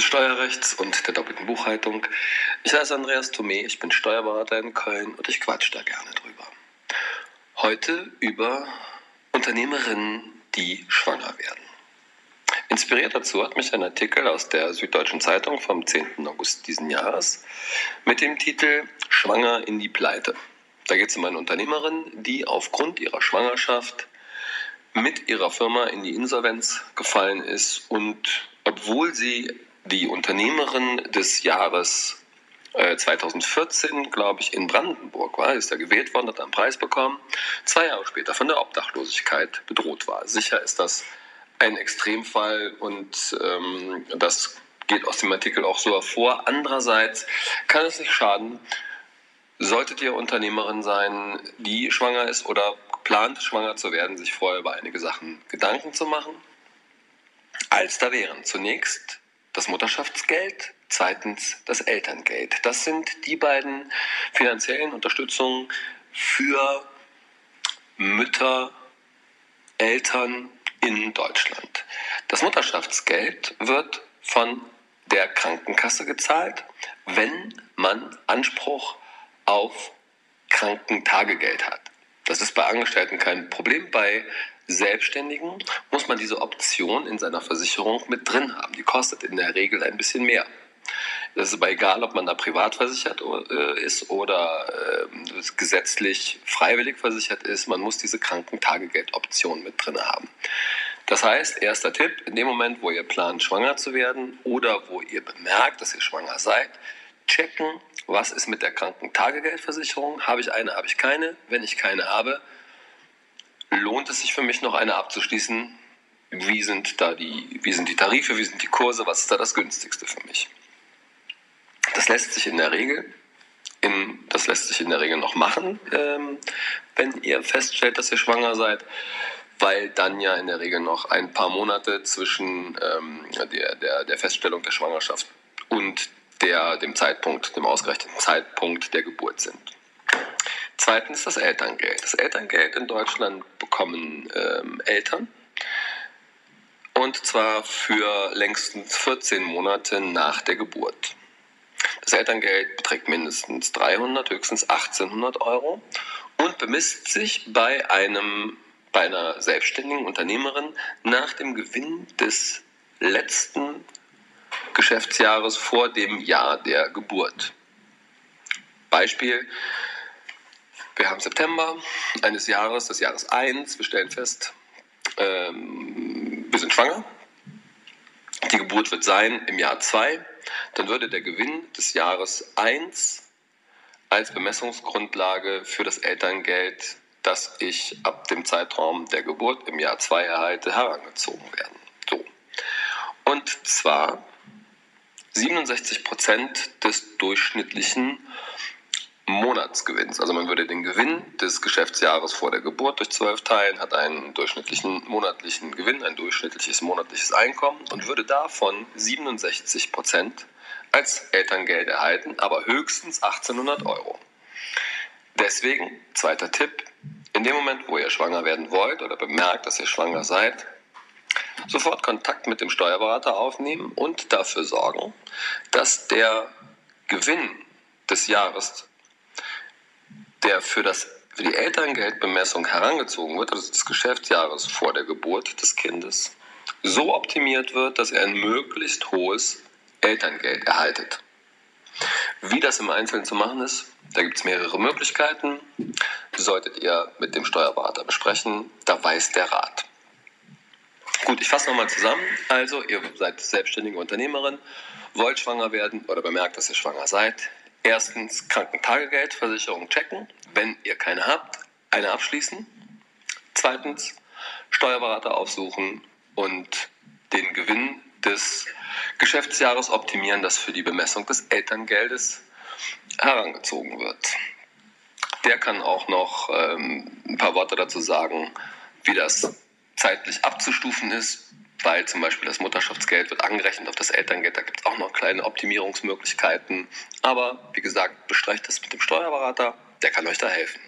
des Steuerrechts und der doppelten Buchhaltung. Ich heiße Andreas Thomé, ich bin Steuerberater in Köln und ich quatsch da gerne drüber. Heute über Unternehmerinnen, die schwanger werden. Inspiriert dazu hat mich ein Artikel aus der Süddeutschen Zeitung vom 10. August diesen Jahres mit dem Titel Schwanger in die Pleite. Da geht es um eine Unternehmerin, die aufgrund ihrer Schwangerschaft mit ihrer Firma in die Insolvenz gefallen ist und obwohl sie die Unternehmerin des Jahres äh, 2014, glaube ich, in Brandenburg war, ist da gewählt worden, hat einen Preis bekommen, zwei Jahre später von der Obdachlosigkeit bedroht war. Sicher ist das ein Extremfall und ähm, das geht aus dem Artikel auch so hervor. Andererseits kann es nicht schaden, solltet ihr Unternehmerin sein, die schwanger ist oder plant, schwanger zu werden, sich vorher über einige Sachen Gedanken zu machen. Als da wären zunächst das Mutterschaftsgeld, zweitens das Elterngeld. Das sind die beiden finanziellen Unterstützungen für Mütter, Eltern in Deutschland. Das Mutterschaftsgeld wird von der Krankenkasse gezahlt, wenn man Anspruch auf Krankentagegeld hat. Das ist bei Angestellten kein Problem. Bei Selbstständigen muss man diese Option in seiner Versicherung mit drin haben. Die kostet in der Regel ein bisschen mehr. Das ist aber egal, ob man da privat versichert äh, ist oder äh, gesetzlich freiwillig versichert ist. Man muss diese Krankentagegeldoption mit drin haben. Das heißt, erster Tipp, in dem Moment, wo ihr plant, schwanger zu werden oder wo ihr bemerkt, dass ihr schwanger seid, checken, was ist mit der Krankentagegeldversicherung? Habe ich eine, habe ich keine? Wenn ich keine habe, lohnt es sich für mich noch eine abzuschließen? Wie sind da die, wie sind die Tarife, wie sind die Kurse, was ist da das günstigste für mich? Das lässt sich in der Regel in, das lässt sich in der Regel noch machen, ähm, wenn ihr feststellt, dass ihr schwanger seid, weil dann ja in der Regel noch ein paar Monate zwischen ähm, der, der, der Feststellung der Schwangerschaft und der, dem Zeitpunkt, dem ausgerechneten Zeitpunkt der Geburt sind. Zweitens das Elterngeld. Das Elterngeld in Deutschland bekommen ähm, Eltern und zwar für längstens 14 Monate nach der Geburt. Das Elterngeld beträgt mindestens 300, höchstens 1800 Euro und bemisst sich bei, einem, bei einer selbstständigen Unternehmerin nach dem Gewinn des letzten Geschäftsjahres vor dem Jahr der Geburt. Beispiel, wir haben September eines Jahres, des Jahres 1, wir stellen fest, ähm, sind schwanger. Die Geburt wird sein im Jahr 2, dann würde der Gewinn des Jahres 1 als Bemessungsgrundlage für das Elterngeld, das ich ab dem Zeitraum der Geburt im Jahr 2 erhalte, herangezogen werden. So. Und zwar 67 Prozent des durchschnittlichen Monatsgewinns. Also man würde den Gewinn des Geschäftsjahres vor der Geburt durch 12 teilen, hat einen durchschnittlichen monatlichen Gewinn, ein durchschnittliches monatliches Einkommen und würde davon 67 Prozent als Elterngeld erhalten, aber höchstens 1800 Euro. Deswegen, zweiter Tipp, in dem Moment, wo ihr schwanger werden wollt oder bemerkt, dass ihr schwanger seid, sofort Kontakt mit dem Steuerberater aufnehmen und dafür sorgen, dass der Gewinn des Jahres, der für, das, für die Elterngeldbemessung herangezogen wird, also des Geschäftsjahres vor der Geburt des Kindes, so optimiert wird, dass er ein möglichst hohes Elterngeld erhaltet. Wie das im Einzelnen zu machen ist, da gibt es mehrere Möglichkeiten. Solltet ihr mit dem Steuerberater besprechen, da weiß der Rat. Gut, ich fasse nochmal zusammen. Also, ihr seid selbstständige Unternehmerin, wollt schwanger werden oder bemerkt, dass ihr schwanger seid. Erstens Krankentagegeldversicherung checken. Wenn ihr keine habt, eine abschließen. Zweitens Steuerberater aufsuchen und den Gewinn des Geschäftsjahres optimieren, das für die Bemessung des Elterngeldes herangezogen wird. Der kann auch noch ähm, ein paar Worte dazu sagen, wie das zeitlich abzustufen ist, weil zum Beispiel das Mutterschaftsgeld wird angerechnet auf das Elterngeld. Da gibt es auch noch kleine Optimierungsmöglichkeiten. Aber wie gesagt, bestreicht das mit dem Steuerberater, der kann euch da helfen.